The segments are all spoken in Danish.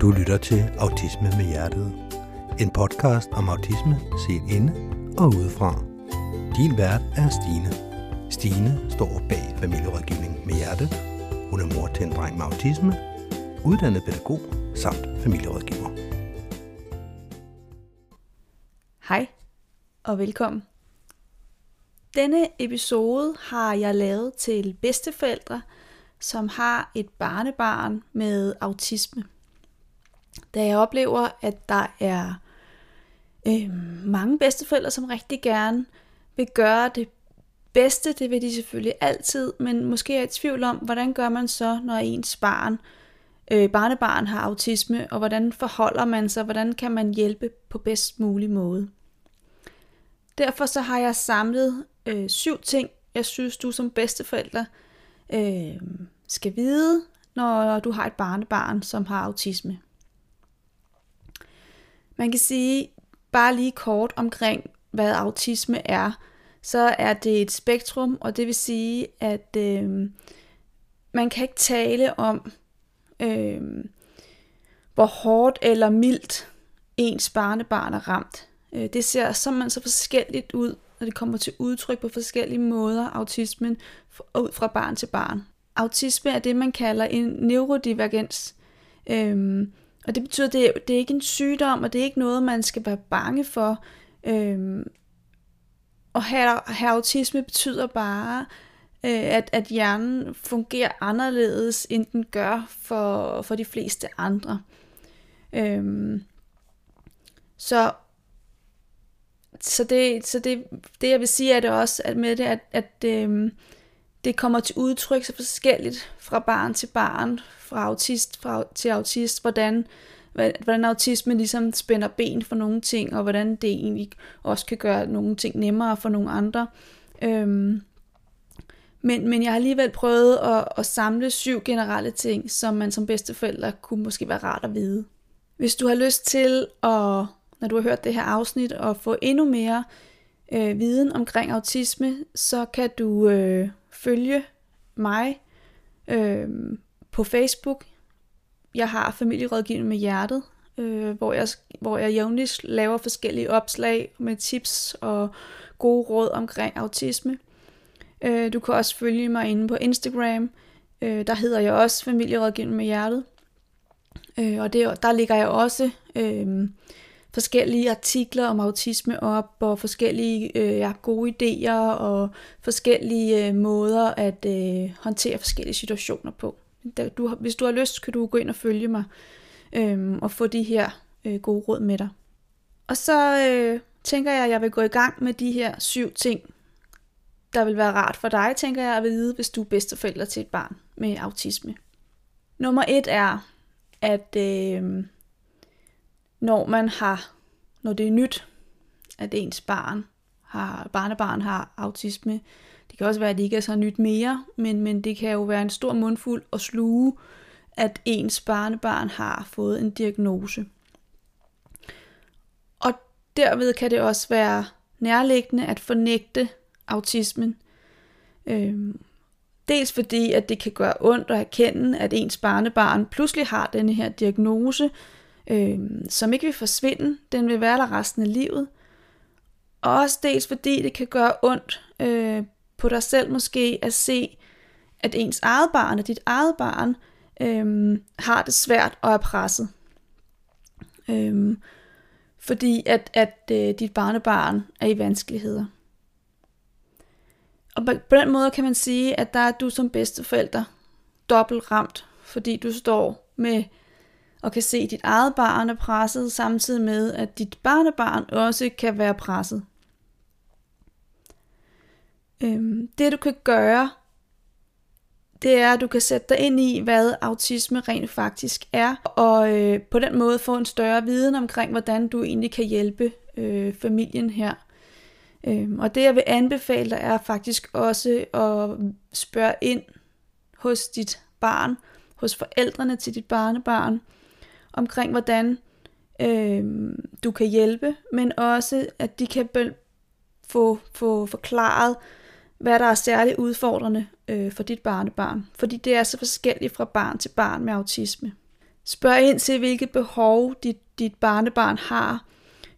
Du lytter til Autisme med Hjertet. En podcast om autisme set inde og udefra. Din vært er Stine. Stine står bag familierådgivning med Hjertet. Hun er mor til en dreng med autisme, uddannet pædagog samt familierådgiver. Hej og velkommen. Denne episode har jeg lavet til bedsteforældre, som har et barnebarn med autisme. Da jeg oplever, at der er øh, mange bedsteforældre, som rigtig gerne vil gøre det bedste, det vil de selvfølgelig altid, men måske er i tvivl om, hvordan gør man så, når ens barn, øh, barnebarn har autisme, og hvordan forholder man sig, hvordan kan man hjælpe på bedst mulig måde. Derfor så har jeg samlet øh, syv ting, jeg synes, du som bedsteforælder øh, skal vide, når du har et barnebarn, som har autisme. Man kan sige bare lige kort omkring, hvad autisme er. Så er det et spektrum, og det vil sige, at øh, man kan ikke tale om, øh, hvor hårdt eller mildt ens barnebarn er ramt. Øh, det ser simpelthen så forskelligt ud, når det kommer til udtryk på forskellige måder, autismen, ud fra barn til barn. Autisme er det, man kalder en neurodivergens. Øhm, og det betyder, at det, det er ikke en sygdom, og det er ikke noget, man skal være bange for. Øhm, og have, have autisme betyder bare, øh, at, at hjernen fungerer anderledes, end den gør for, for de fleste andre. Øhm, så så det, så det, det jeg vil sige er det også at med det, at, at øhm, det kommer til udtryk så forskelligt fra barn til barn, fra autist fra, til autist, hvordan, hvordan autisme ligesom spænder ben for nogle ting, og hvordan det egentlig også kan gøre nogle ting nemmere for nogle andre. Øhm, men, men jeg har alligevel prøvet at, at samle syv generelle ting, som man som bedsteforælder kunne måske være rart at vide. Hvis du har lyst til at når du har hørt det her afsnit, og få endnu mere øh, viden omkring autisme, så kan du øh, følge mig øh, på Facebook. Jeg har familierådgivning med hjertet, øh, hvor, jeg, hvor jeg jævnligt laver forskellige opslag med tips og gode råd omkring autisme. Øh, du kan også følge mig inde på Instagram. Øh, der hedder jeg også familierådgivning med hjertet. Øh, og det, der ligger jeg også øh, forskellige artikler om autisme op, og forskellige øh, ja, gode idéer, og forskellige øh, måder at øh, håndtere forskellige situationer på. Du, hvis du har lyst, kan du gå ind og følge mig, øh, og få de her øh, gode råd med dig. Og så øh, tænker jeg, at jeg vil gå i gang med de her syv ting, der vil være rart for dig, tænker jeg at vide, hvis du er bedsteforælder til et barn med autisme. Nummer et er, at øh, når man har, når det er nyt, at ens barn har, barnebarn har autisme. Det kan også være, at det ikke er så nyt mere, men, men det kan jo være en stor mundfuld at sluge, at ens barnebarn har fået en diagnose. Og derved kan det også være nærliggende at fornægte autismen. Øhm, dels fordi, at det kan gøre ondt at erkende, at ens barnebarn pludselig har denne her diagnose, øh, som ikke vil forsvinde. Den vil være der resten af livet. Og også dels fordi det kan gøre ondt øh, på dig selv måske at se, at ens eget barn, og dit eget barn, øh, har det svært og er presset. Øh, fordi at, at øh, dit barnebarn er i vanskeligheder. Og på, på den måde kan man sige, at der er du som bedsteforælder dobbelt ramt, fordi du står med og kan se, at dit eget barn er presset, samtidig med, at dit barnebarn også kan være presset. Øhm, det du kan gøre, det er, at du kan sætte dig ind i, hvad autisme rent faktisk er, og øh, på den måde få en større viden omkring, hvordan du egentlig kan hjælpe øh, familien her. Øhm, og det jeg vil anbefale dig er faktisk også at spørge ind hos dit barn, hos forældrene til dit barnebarn, omkring, hvordan øh, du kan hjælpe, men også, at de kan få, få forklaret, hvad der er særligt udfordrende øh, for dit barnebarn. Fordi det er så forskelligt fra barn til barn med autisme. Spørg ind til, hvilke behov dit, dit barnebarn har,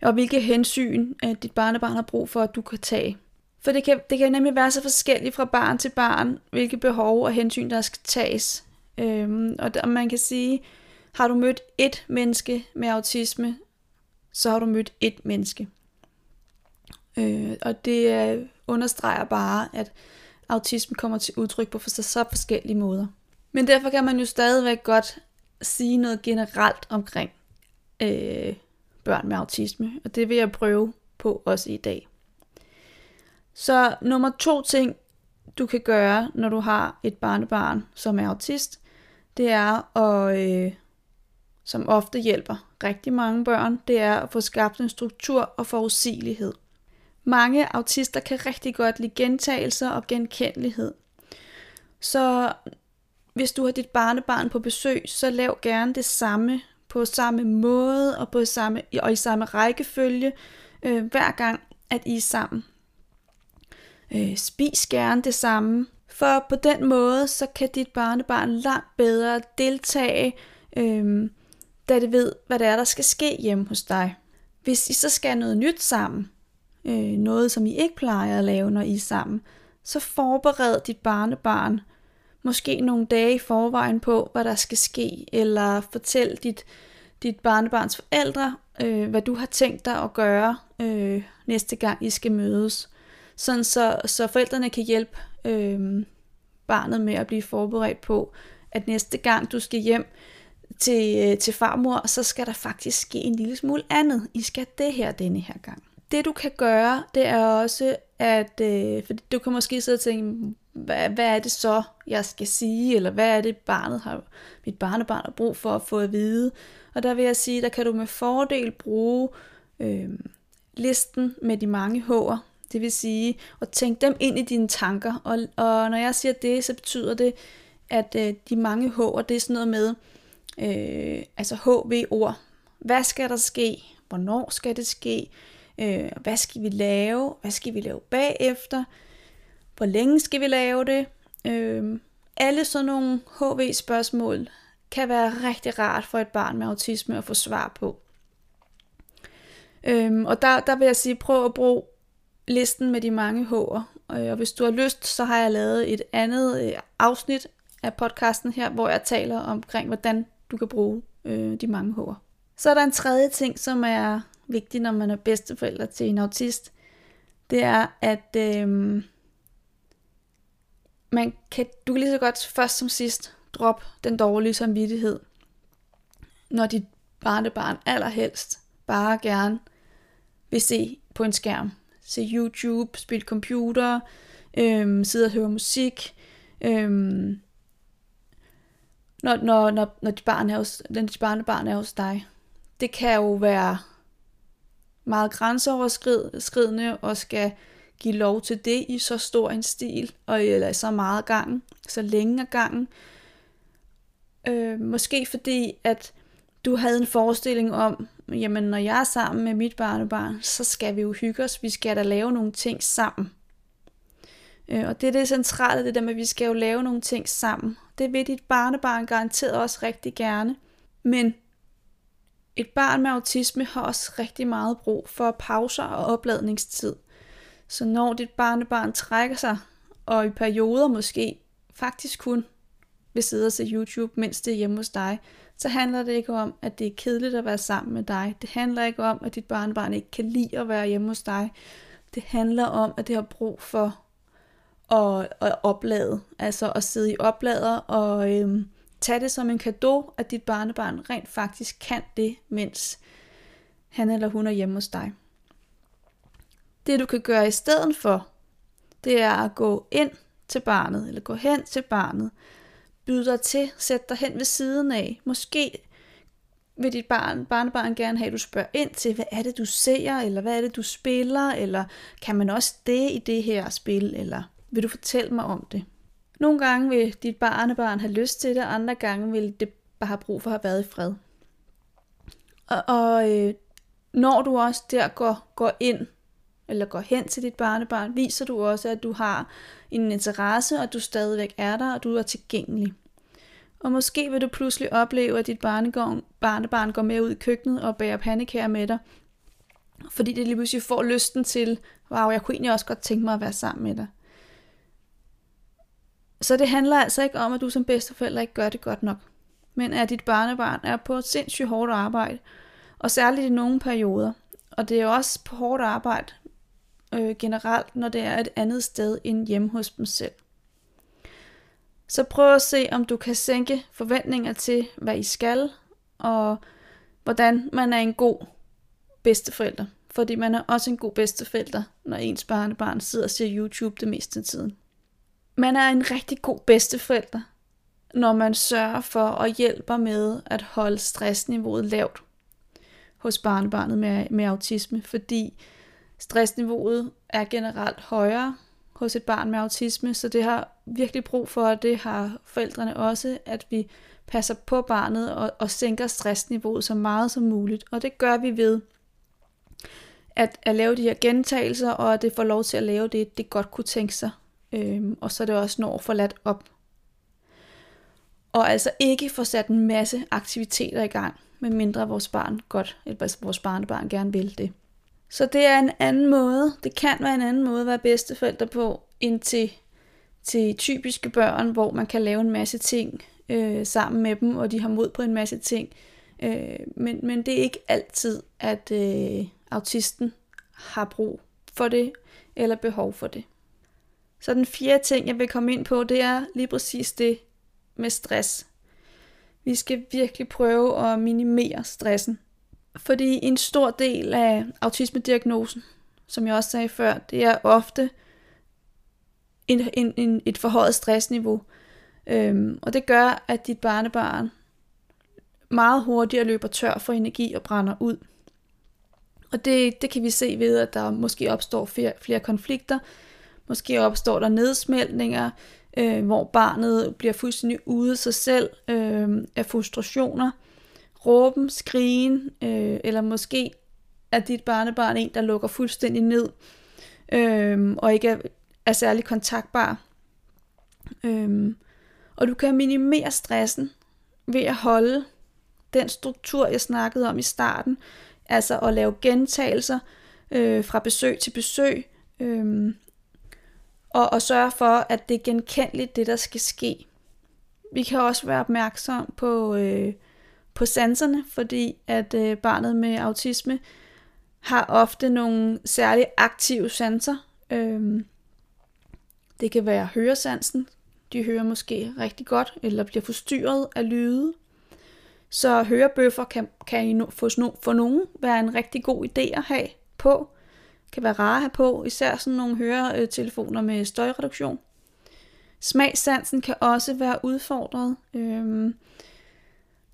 og hvilke hensyn at dit barnebarn har brug for, at du kan tage. For det kan, det kan nemlig være så forskelligt fra barn til barn, hvilke behov og hensyn, der skal tages. Øhm, og der, man kan sige, har du mødt et menneske med autisme, så har du mødt et menneske. Øh, og det øh, understreger bare, at autisme kommer til udtryk på så, så forskellige måder. Men derfor kan man jo stadigvæk godt sige noget generelt omkring øh, børn med autisme, og det vil jeg prøve på også i dag. Så nummer to ting, du kan gøre, når du har et barnebarn, som er autist, det er at, øh, som ofte hjælper rigtig mange børn, det er at få skabt en struktur og forudsigelighed. Mange autister kan rigtig godt lide gentagelser og genkendelighed. Så hvis du har dit barnebarn på besøg, så lav gerne det samme på samme måde og på samme og i samme rækkefølge øh, hver gang at I er sammen. Øh, spis gerne det samme, for på den måde så kan dit barnebarn langt bedre deltage, øh, da det ved, hvad det er, der skal ske hjemme hos dig. Hvis I så skal noget nyt sammen, øh, noget som I ikke plejer at lave, når I er sammen, så forbered dit barnebarn måske nogle dage i forvejen på, hvad der skal ske, eller fortæl dit, dit barnebarns forældre, øh, hvad du har tænkt dig at gøre øh, næste gang I skal mødes. Sådan så, så forældrene kan hjælpe øh, barnet med at blive forberedt på, at næste gang du skal hjem øh, til øh, til farmor, så skal der faktisk ske en lille smule andet. I skal det her denne her gang. Det du kan gøre, det er også, at øh, for du kan måske sidde og tænke, hvad, hvad er det så, jeg skal sige, eller hvad er det, barnet har, mit barnebarn har brug for at få at vide. Og der vil jeg sige, der kan du med fordel bruge øh, listen med de mange H'er, det vil sige at tænke dem ind i dine tanker. Og, og når jeg siger det, så betyder det, at øh, de mange H'er, det er sådan noget med, øh, altså HV-ord. Hvad skal der ske? Hvornår skal det ske? Øh, hvad skal vi lave? Hvad skal vi lave bagefter? Hvor længe skal vi lave det? Øh, alle sådan nogle HV-spørgsmål kan være rigtig rart for et barn med autisme at få svar på. Øhm, og der, der vil jeg sige, prøv at bruge listen med de mange H'er. Øh, og hvis du har lyst, så har jeg lavet et andet øh, afsnit af podcasten her, hvor jeg taler omkring, hvordan du kan bruge øh, de mange hår. Så er der en tredje ting, som er vigtig, når man er bedsteforælder til en autist. Det er, at øh, man kan, du kan lige så godt først som sidst droppe den dårlige samvittighed, når dit barnebarn allerhelst bare gerne vil se på en skærm. Se YouTube, spille computer, øh, sidde og høre musik, øh, når, når, når, når dit, barn er hos, når dit barnebarn er hos dig. Det kan jo være meget grænseoverskridende og skal give lov til det i så stor en stil, og eller så meget gangen, så længe af gangen. Øh, måske fordi, at du havde en forestilling om, jamen når jeg er sammen med mit barnebarn, så skal vi jo hygge os, vi skal da lave nogle ting sammen. Øh, og det er det centrale, det der med, at vi skal jo lave nogle ting sammen. Det vil dit barnebarn garanteret også rigtig gerne. Men et barn med autisme har også rigtig meget brug for pauser og opladningstid. Så når dit barnebarn trækker sig, og i perioder måske faktisk kun vil sidde og se YouTube, mens det er hjemme hos dig, så handler det ikke om, at det er kedeligt at være sammen med dig. Det handler ikke om, at dit barnebarn ikke kan lide at være hjemme hos dig. Det handler om, at det har brug for og, og oplade, altså at sidde i oplader og øhm, tage det som en gave, at dit barnebarn rent faktisk kan det, mens han eller hun er hjemme hos dig. Det du kan gøre i stedet for, det er at gå ind til barnet, eller gå hen til barnet, byde dig til, sæt dig hen ved siden af. Måske vil dit barn, barnebarn gerne have, at du spørger ind til, hvad er det, du ser, eller hvad er det, du spiller, eller kan man også det i det her spil, eller vil du fortælle mig om det? Nogle gange vil dit barnebarn have lyst til det, andre gange vil det bare have brug for at have været i fred. Og, og øh, når du også der går, går ind, eller går hen til dit barnebarn, viser du også, at du har en interesse, og at du stadigvæk er der, og du er tilgængelig. Og måske vil du pludselig opleve, at dit barnebarn, barnebarn går med ud i køkkenet og bærer pandekager med dig, fordi det lige pludselig får lysten til, wow, jeg kunne egentlig også godt tænke mig at være sammen med dig. Så det handler altså ikke om, at du som bedsteforælder ikke gør det godt nok, men at dit barnebarn er på et sindssygt hårdt arbejde, og særligt i nogle perioder. Og det er også på hårdt arbejde øh, generelt, når det er et andet sted end hjemme hos dem selv. Så prøv at se, om du kan sænke forventninger til, hvad I skal, og hvordan man er en god bedsteforælder. Fordi man er også en god bedsteforælder, når ens barnebarn sidder og ser YouTube det meste af tiden. Man er en rigtig god bedsteforælder, når man sørger for og hjælper med at holde stressniveauet lavt hos barnebarnet med, med autisme, fordi stressniveauet er generelt højere hos et barn med autisme, så det har virkelig brug for, og det har forældrene også, at vi passer på barnet og, og sænker stressniveauet så meget som muligt. Og det gør vi ved at, at lave de her gentagelser, og at det får lov til at lave det, det godt kunne tænke sig. Øhm, og så er det også når forladt op. Og altså ikke få sat en masse aktiviteter i gang, medmindre vores barn godt, eller vores barnebarn gerne vil det. Så det er en anden måde, det kan være en anden måde at være bedsteforældre på, end til, til typiske børn, hvor man kan lave en masse ting øh, sammen med dem, og de har mod på en masse ting. Øh, men, men det er ikke altid, at øh, autisten har brug for det, eller behov for det. Så den fjerde ting, jeg vil komme ind på, det er lige præcis det med stress. Vi skal virkelig prøve at minimere stressen. Fordi en stor del af autismediagnosen, som jeg også sagde før, det er ofte en, en, en, et forhøjet stressniveau. Øhm, og det gør, at dit barnebarn meget hurtigere løber tør for energi og brænder ud. Og det, det kan vi se ved, at der måske opstår flere, flere konflikter. Måske opstår der nedsmeltninger, øh, hvor barnet bliver fuldstændig ude sig selv øh, af frustrationer. Råben, skrigen, øh, eller måske er dit barnebarn en, der lukker fuldstændig ned, øh, og ikke er, er særlig kontaktbar. Øh, og du kan minimere stressen ved at holde den struktur, jeg snakkede om i starten, altså at lave gentagelser øh, fra besøg til besøg, øh, og, og sørge for, at det er genkendeligt, det der skal ske. Vi kan også være opmærksom på øh, på sanserne, fordi at øh, barnet med autisme har ofte nogle særligt aktive sanser. Øhm, det kan være høresansen. De hører måske rigtig godt, eller bliver forstyrret af lyde. Så hørebøffer kan, kan I no, for, for nogen være en rigtig god idé at have på. Kan være rare at have på, især sådan nogle høretelefoner øh, med støjreduktion. Smagssansen kan også være udfordret. Øhm,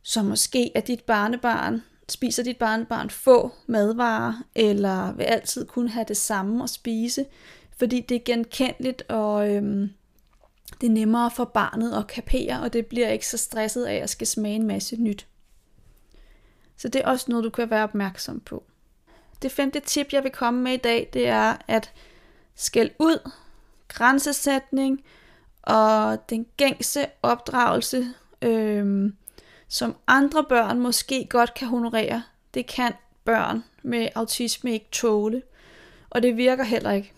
så måske at dit barnebarn, spiser dit barnebarn få madvarer, eller vil altid kun have det samme at spise, fordi det er genkendeligt, og øhm, det er nemmere for barnet at kapere, og det bliver ikke så stresset af at skal smage en masse nyt. Så det er også noget, du kan være opmærksom på. Det femte tip, jeg vil komme med i dag, det er at skæld ud, grænsesætning og den gængse opdragelse, øhm, som andre børn måske godt kan honorere, det kan børn med autisme ikke tåle. Og det virker heller ikke.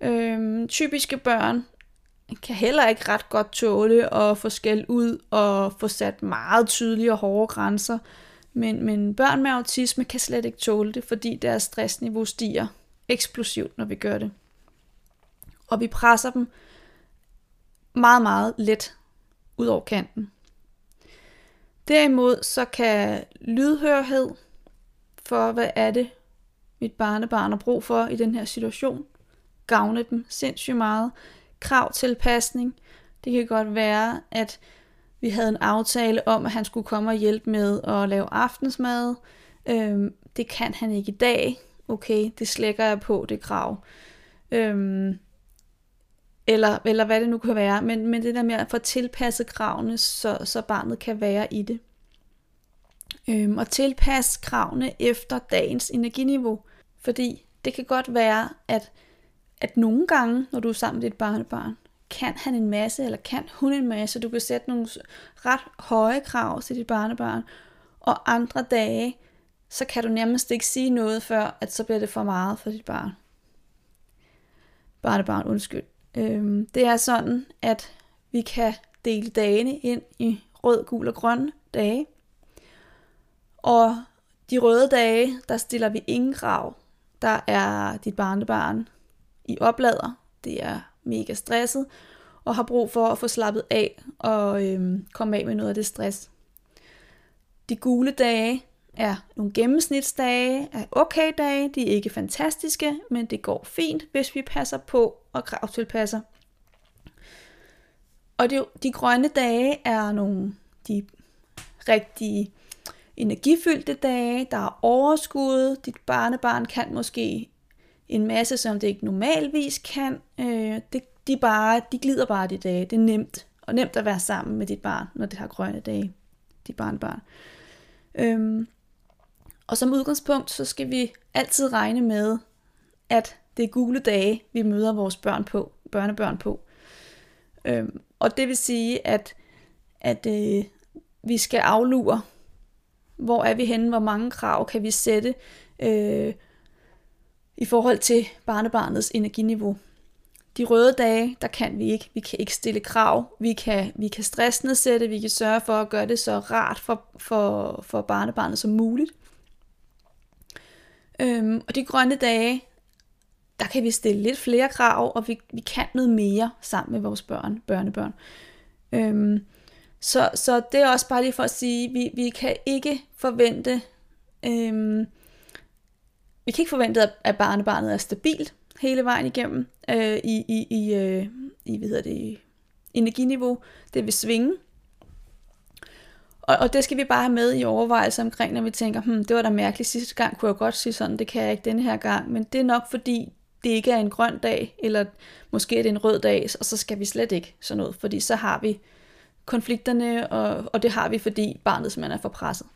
Øhm, typiske børn kan heller ikke ret godt tåle at få skæld ud og få sat meget tydelige og hårde grænser. Men, men børn med autisme kan slet ikke tåle det, fordi deres stressniveau stiger eksplosivt, når vi gør det. Og vi presser dem meget, meget let ud over kanten. Derimod så kan lydhørhed for, hvad er det, mit barnebarn har brug for i den her situation, gavne dem sindssygt meget. Krav tilpasning. Det kan godt være, at vi havde en aftale om, at han skulle komme og hjælpe med at lave aftensmad. Øhm, det kan han ikke i dag. Okay, det slækker jeg på, det krav. Øhm, eller, eller hvad det nu kan være, men, men det der med at få tilpasset kravene, så, så barnet kan være i det. Øhm, og tilpasse kravene efter dagens energiniveau, fordi det kan godt være, at, at nogle gange, når du er sammen med dit barnebarn, kan han en masse, eller kan hun en masse. Du kan sætte nogle ret høje krav til dit barnebarn, og andre dage, så kan du nærmest ikke sige noget, før at så bliver det for meget for dit barn. Barnebarn, undskyld. Øhm, det er sådan, at vi kan dele dagene ind i rød, gul og grøn dage. Og de røde dage, der stiller vi ingen krav. Der er dit barnebarn i oplader. Det er mega stresset og har brug for at få slappet af og øhm, komme af med noget af det stress. De gule dage er nogle gennemsnitsdage, er okay dage, de er ikke fantastiske, men det går fint, hvis vi passer på og kravtilpasser. Og de, de grønne dage er nogle de rigtige energifyldte dage, der er overskud, dit barnebarn kan måske en masse, som det ikke normalvis kan. Øh, det, de, bare, de glider bare de dage. Det er nemt, og nemt at være sammen med dit barn, når det har grønne dage, dit barnbarn. Øhm, og som udgangspunkt, så skal vi altid regne med, at det er gule dage, vi møder vores børn på, børnebørn på. Øhm, og det vil sige, at, at øh, vi skal aflure, hvor er vi henne, hvor mange krav kan vi sætte øh, i forhold til barnebarnets energiniveau. De røde dage, der kan vi ikke. Vi kan ikke stille krav. Vi kan, vi kan stressnedsætte. Vi kan sørge for at gøre det så rart for, for, for barnebarnet som muligt. Øhm, og de grønne dage, der kan vi stille lidt flere krav, og vi, vi kan noget mere sammen med vores børn, børnebørn. Øhm, så, så det er også bare lige for at sige, vi, vi kan ikke forvente, øhm, vi kan ikke forvente, at barnebarnet er stabilt hele vejen igennem øh, i, i, i, øh, i hvad hedder det, energiniveau. Det vil svinge. Og, og det skal vi bare have med i overvejelser omkring, når vi tænker, hmm, det var da mærkeligt sidste gang, kunne jeg godt sige sådan, det kan jeg ikke denne her gang. Men det er nok fordi, det ikke er en grøn dag, eller måske er det en rød dag, og så skal vi slet ikke sådan noget, fordi så har vi konflikterne, og, og det har vi, fordi barnet simpelthen er for presset.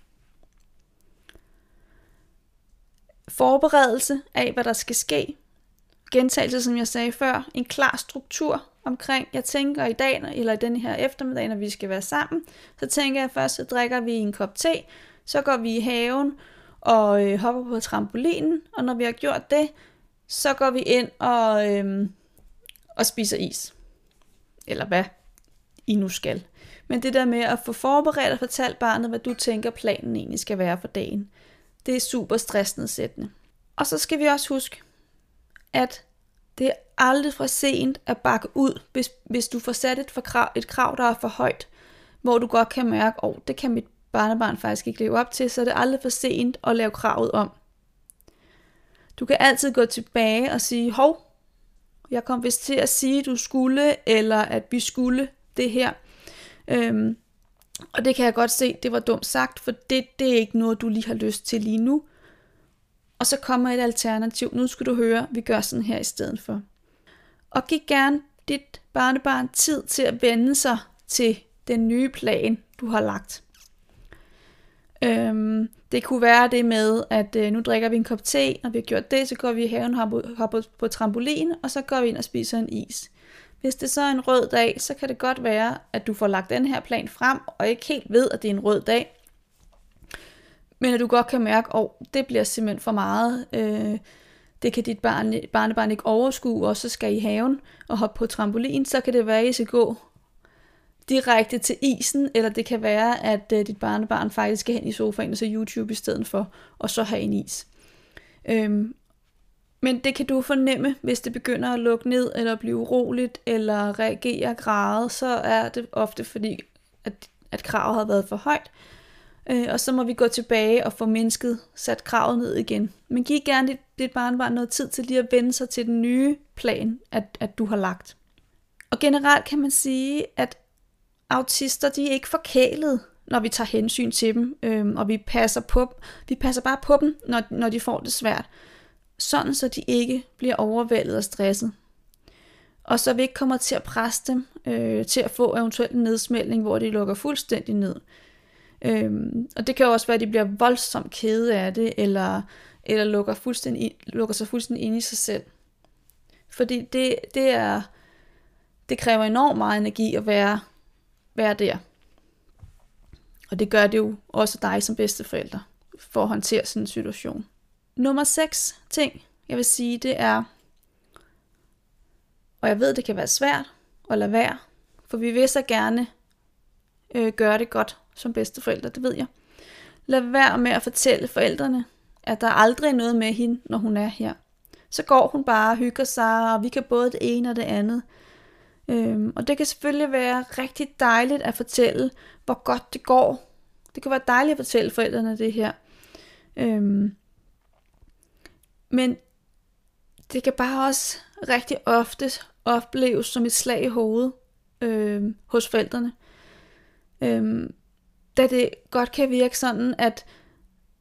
Forberedelse af, hvad der skal ske. Gentagelse, som jeg sagde før. En klar struktur omkring, jeg tænker i dag, eller i den her eftermiddag, når vi skal være sammen, så tænker jeg først, så drikker vi en kop te, så går vi i haven og øh, hopper på trampolinen, og når vi har gjort det, så går vi ind og, øh, og spiser is. Eller hvad I nu skal. Men det der med at få forberedt og fortalt barnet, hvad du tænker planen egentlig skal være for dagen, det er super stressnedsættende. Og så skal vi også huske, at det er aldrig for sent at bakke ud, hvis, hvis du får sat et, for krav, et krav, der er for højt, hvor du godt kan mærke, at oh, det kan mit barnebarn faktisk ikke leve op til, så er det aldrig for sent at lave kravet om. Du kan altid gå tilbage og sige, hov, jeg kom vist til at sige, at du skulle, eller at vi skulle det her. Øhm, og det kan jeg godt se, det var dumt sagt, for det, det er ikke noget, du lige har lyst til lige nu. Og så kommer et alternativ. Nu skal du høre, vi gør sådan her i stedet for. Og giv gerne dit barnebarn tid til at vende sig til den nye plan, du har lagt. Øhm, det kunne være det med, at øh, nu drikker vi en kop te, og vi har gjort det, så går vi i haven, hopper, hopper på trampolin, og så går vi ind og spiser en is. Hvis det så er en rød dag, så kan det godt være, at du får lagt den her plan frem, og ikke helt ved, at det er en rød dag. Men at du godt kan mærke, at oh, det bliver simpelthen for meget. Øh, det kan dit barn, barnebarn ikke overskue, og så skal I haven og hoppe på trampolin, så kan det være, at I skal gå direkte til isen, eller det kan være, at øh, dit barnebarn faktisk skal hen i sofaen og se YouTube i stedet for, og så have en is. Øhm, men det kan du fornemme, hvis det begynder at lukke ned, eller blive uroligt, eller reagere græde, så er det ofte fordi, at, at kravet har været for højt. Øh, og så må vi gå tilbage og få mennesket sat kravet ned igen. Men giv gerne dit, dit barnbarn noget tid til lige at vende sig til den nye plan, at, at du har lagt. Og generelt kan man sige, at autister de er ikke forkælet, når vi tager hensyn til dem, øh, og vi passer, på, vi passer bare på dem, når, når de får det svært sådan så de ikke bliver overvældet og stresset. Og så vi ikke kommer til at presse dem øh, til at få eventuelt en nedsmældning, hvor de lukker fuldstændig ned. Øhm, og det kan jo også være, at de bliver voldsomt kede af det, eller, eller lukker, fuldstændig, lukker sig fuldstændig ind i sig selv. Fordi det, det er det kræver enormt meget energi at være, være der. Og det gør det jo også dig som bedsteforælder for at håndtere sådan en situation. Nummer 6 ting, jeg vil sige, det er, og jeg ved, det kan være svært at lade være, for vi vil så gerne øh, gøre det godt som bedsteforældre, det ved jeg. Lad være med at fortælle forældrene, at der aldrig er noget med hende, når hun er her. Så går hun bare og hygger sig, og vi kan både det ene og det andet. Øhm, og det kan selvfølgelig være rigtig dejligt at fortælle, hvor godt det går. Det kan være dejligt at fortælle forældrene det her. Øhm, men det kan bare også rigtig ofte opleves som et slag i hovedet øh, hos forældrene. Øh, da det godt kan virke sådan, at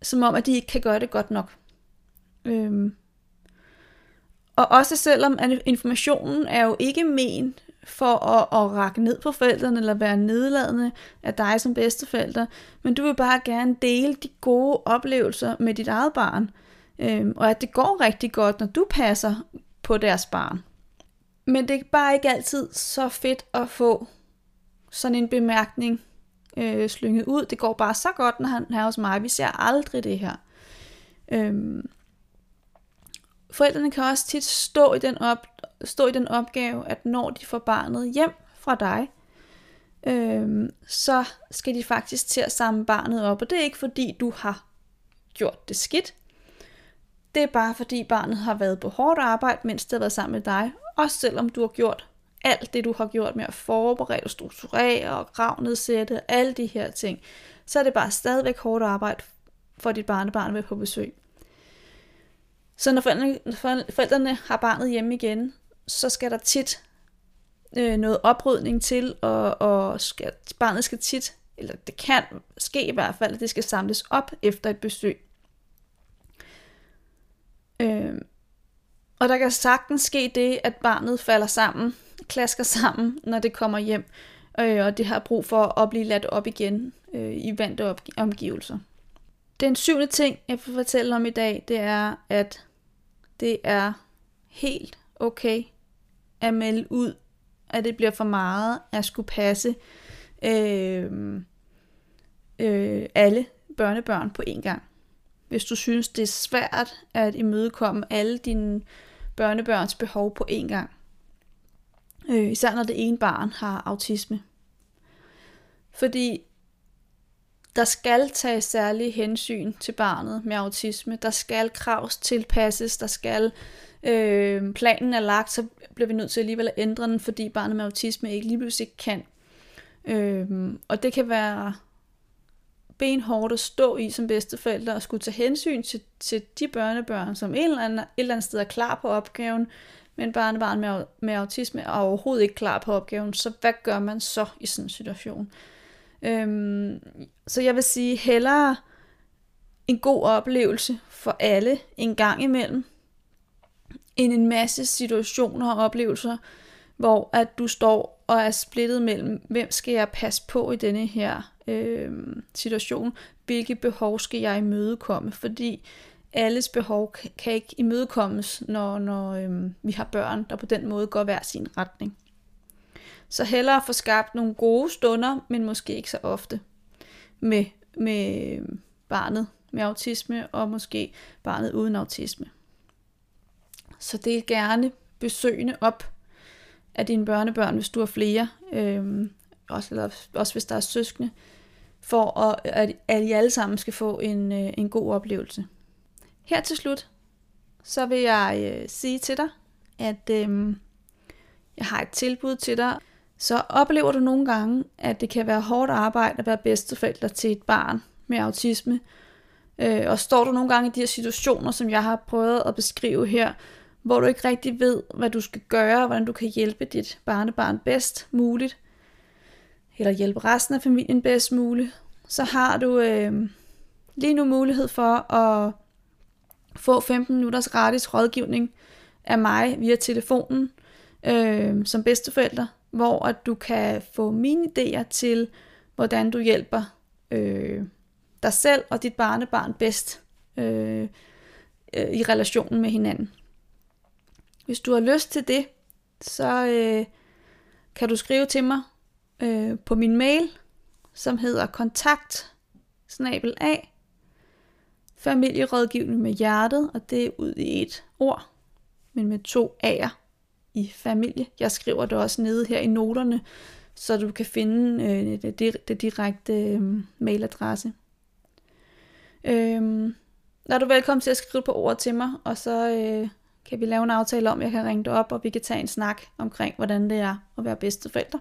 som om, at de ikke kan gøre det godt nok. Øh, og også selvom informationen er jo ikke ment for at, at række ned på forældrene eller være nedladende af dig som bedsteforælder, men du vil bare gerne dele de gode oplevelser med dit eget barn, øhm, og at det går rigtig godt, når du passer på deres barn. Men det er bare ikke altid så fedt at få sådan en bemærkning øh, slynget ud. Det går bare så godt, når han er hos mig. Vi ser aldrig det her. Øhm, forældrene kan også tit stå i, den op, stå i den opgave, at når de får barnet hjem fra dig, øhm, så skal de faktisk til at samle barnet op. Og det er ikke fordi, du har gjort det skidt. Det er bare fordi barnet har været på hårdt arbejde, mens det har været sammen med dig. Også selvom du har gjort alt det, du har gjort med at forberede, strukturere og gravnedsætte, alle de her ting, så er det bare stadigvæk hårdt arbejde for dit barnebarn at på besøg. Så når forældrene, forældrene har barnet hjemme igen, så skal der tit øh, noget oprydning til, og, og skal, barnet skal tit, eller det kan ske i hvert fald, at det skal samles op efter et besøg. Øh, og der kan sagtens ske det, at barnet falder sammen, klasker sammen, når det kommer hjem, øh, og det har brug for at blive ladt op igen øh, i vante omgivelser. Den syvende ting, jeg vil fortælle om i dag, det er, at det er helt okay at melde ud, at det bliver for meget at skulle passe øh, øh, alle børnebørn på en gang. Hvis du synes, det er svært at imødekomme alle dine børnebørns behov på en gang. Øh, især når det ene barn har autisme. Fordi der skal tages særlige hensyn til barnet med autisme. Der skal kravs tilpasses, der skal øh, planen er lagt, så bliver vi nødt til alligevel at ændre den, fordi barnet med autisme ikke lige pludselig kan. Øh, og det kan være benhårdt at stå i som bedsteforældre og skulle tage hensyn til, til de børnebørn, som et eller, andet, et eller andet sted er klar på opgaven, men barnebarn med, med autisme er overhovedet ikke klar på opgaven, så hvad gør man så i sådan en situation? Øhm, så jeg vil sige, hellere en god oplevelse for alle en gang imellem, end en masse situationer og oplevelser, hvor at du står og er splittet mellem, hvem skal jeg passe på i denne her øh, situation, hvilke behov skal jeg imødekomme, fordi alles behov kan ikke imødekommes, når, når øh, vi har børn, der på den måde går hver sin retning. Så hellere få skabt nogle gode stunder, men måske ikke så ofte, med, med barnet med autisme, og måske barnet uden autisme. Så del gerne besøgende op af dine børnebørn, hvis du har flere, øh, også, eller, også hvis der er søskende, for at, at, at I alle sammen skal få en, øh, en god oplevelse. Her til slut, så vil jeg øh, sige til dig, at øh, jeg har et tilbud til dig. Så oplever du nogle gange, at det kan være hårdt arbejde at være bedsteforælder til et barn med autisme, øh, og står du nogle gange i de her situationer, som jeg har prøvet at beskrive her, hvor du ikke rigtig ved, hvad du skal gøre, hvordan du kan hjælpe dit barnebarn bedst muligt, eller hjælpe resten af familien bedst muligt, så har du øh, lige nu mulighed for at få 15 minutters gratis rådgivning af mig via telefonen øh, som bedsteforælder, hvor at du kan få mine idéer til, hvordan du hjælper øh, dig selv og dit barnebarn bedst øh, øh, i relationen med hinanden. Hvis du har lyst til det, så øh, kan du skrive til mig øh, på min mail, som hedder kontakt snabel af familierådgivning med hjertet, og det er ud i et ord, men med to A'er i familie. Jeg skriver det også nede her i noterne, så du kan finde øh, det, det, det direkte øh, mailadresse. Øhm, der er du velkommen til at skrive på ord til mig, og så øh, kan vi lave en aftale om, jeg kan ringe dig op, og vi kan tage en snak omkring, hvordan det er at være bedsteforældre.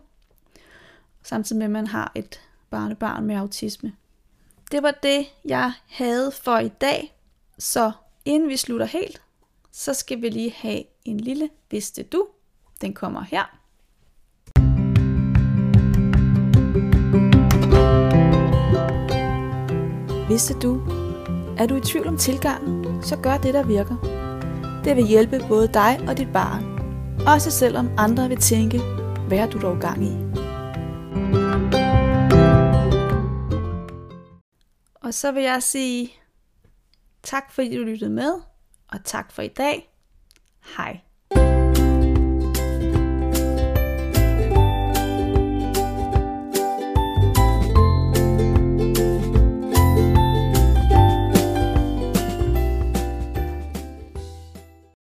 Samtidig med, at man har et barnebarn med autisme. Det var det, jeg havde for i dag. Så inden vi slutter helt, så skal vi lige have en lille vidste du. Den kommer her. Vidste du, er du i tvivl om tilgangen, så gør det, der virker. Det vil hjælpe både dig og dit barn. Også selvom andre vil tænke, hvad er du dog gang i? Og så vil jeg sige tak, fordi du lyttede med, og tak for i dag. Hej.